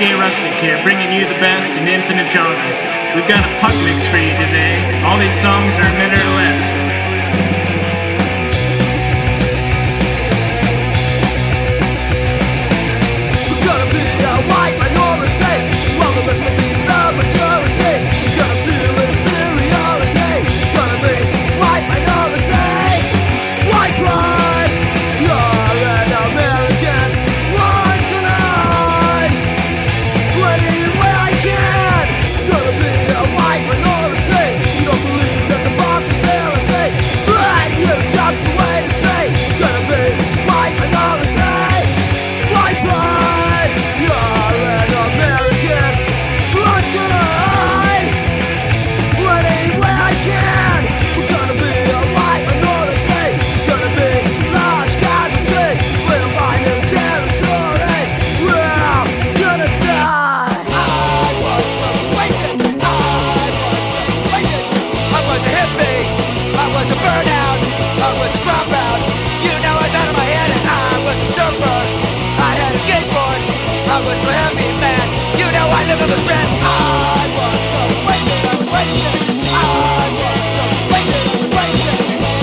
DJ Rustic here, bringing you the best in infinite genres. We've got a puck mix for you today. All these songs are a minute or less.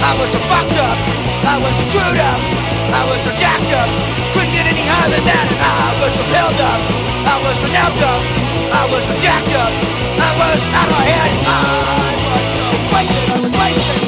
I was so fucked up, I was so screwed up, I was so jacked up, couldn't get any higher than that, and I was so filled up, I was so napped up, I was so jacked up, I was out of my head, I was so wasted, I was wasted.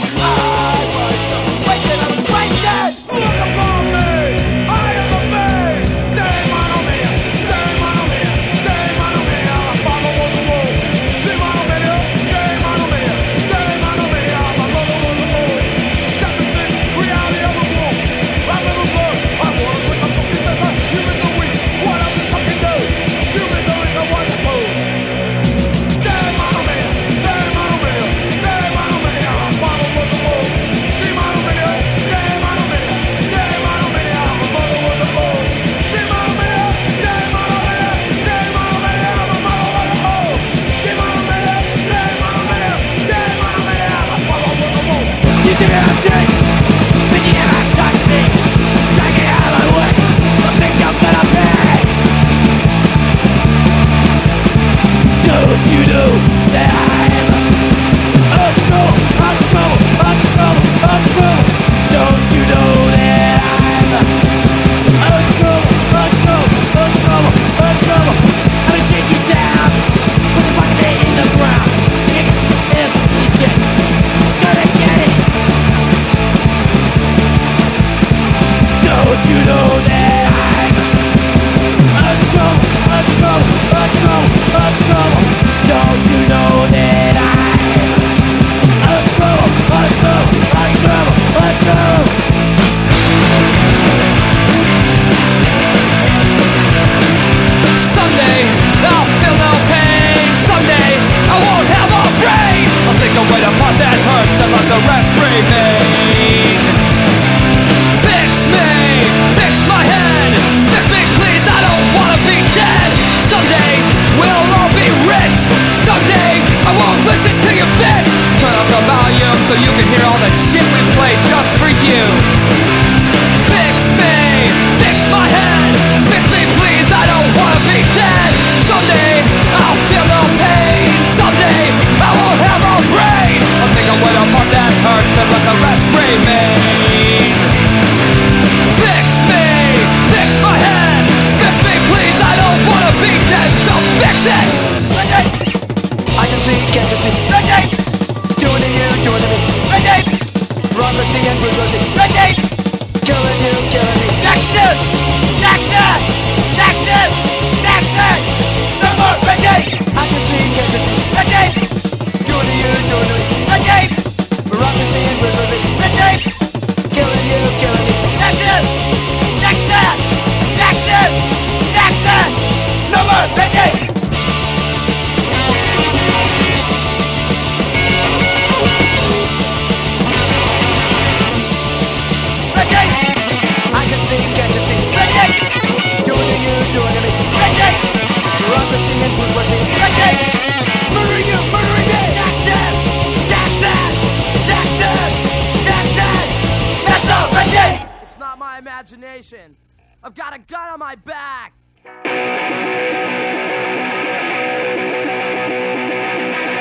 imagination. I've got a gun on my back.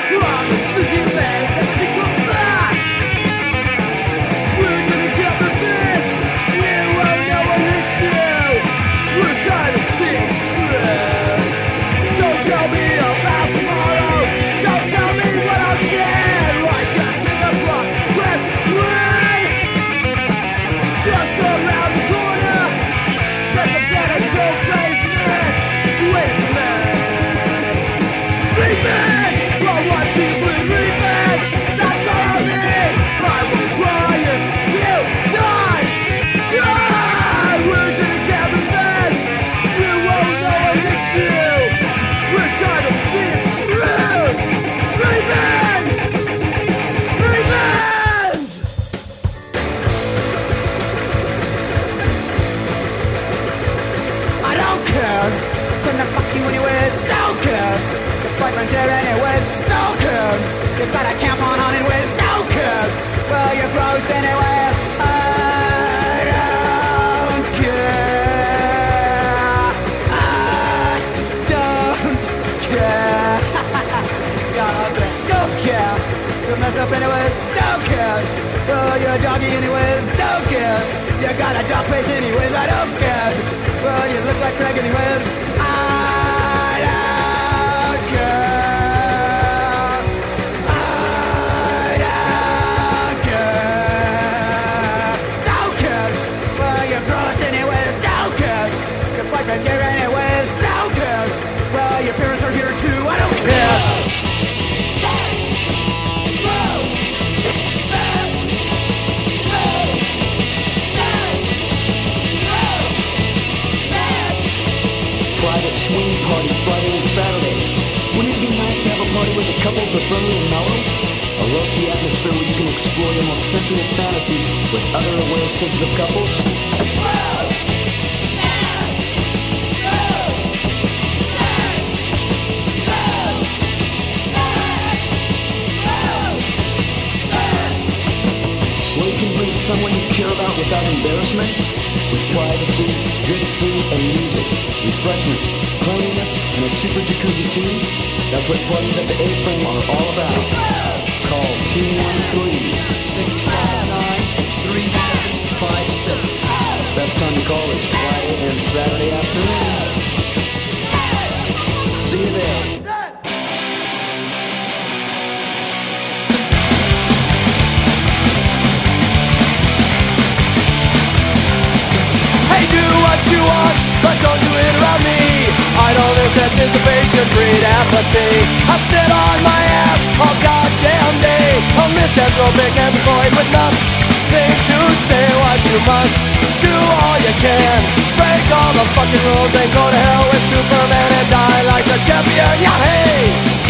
To all the Susie Gonna fuck you anyways. Don't care. Your boyfriend's here anyways. Don't care. You got a tampon on anyways. Don't care. Well, you're gross anyway. I don't care. I don't care. okay. Don't care. You mess up anyways. Don't care. Well, you're a doggy anyways. Don't care. You got a dog face anyways. I don't care. Well, you look like Greg anyways. I swing party Friday and Saturday. Wouldn't it be nice to have a party where the couples are friendly and mellow? A low-key atmosphere where you can explore your most sensual fantasies with other aware, sensitive couples? Someone you care about without embarrassment? With privacy, good food and music, refreshments, cleanliness, and a super jacuzzi too? That's what parties at the A-Frame are all about. Call 213-659-3756. Best time to call is Friday and Saturday afternoons. See you there. You want, but don't do it around me. Idle this anticipation breed apathy. I sit on my ass all goddamn day. A misanthropic android with nothing to say. What you must do all you can. Break all the fucking rules and go to hell with Superman and die like a champion. Yeah, hey.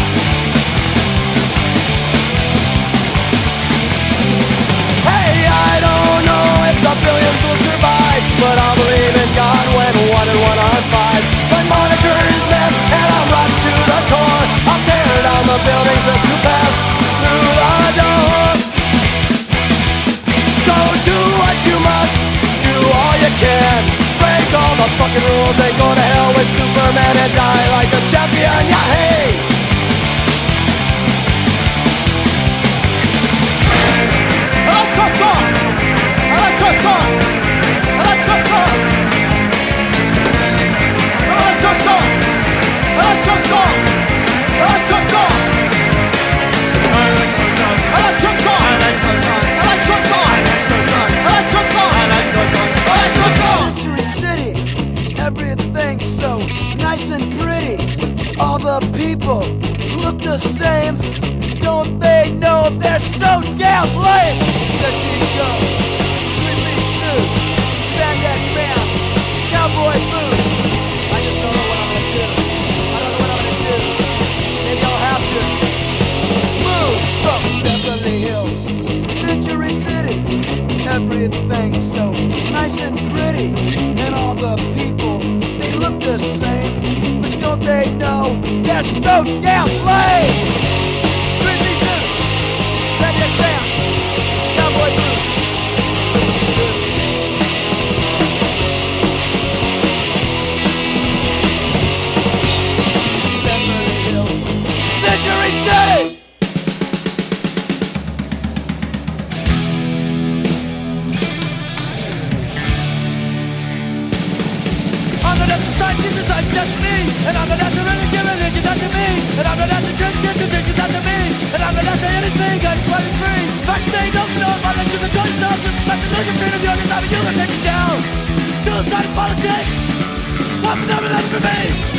They're so damn lame? Guys, that's me. And I'm not after really giving religion, that's me. And I'm not after church institutions, that's me. And I'm not after anything, I just want to be free. Vaccinated, open up, I let you the choice stuff. Just back to looking freedom, you're having you to take it down. Suicide politics, one for them and for me.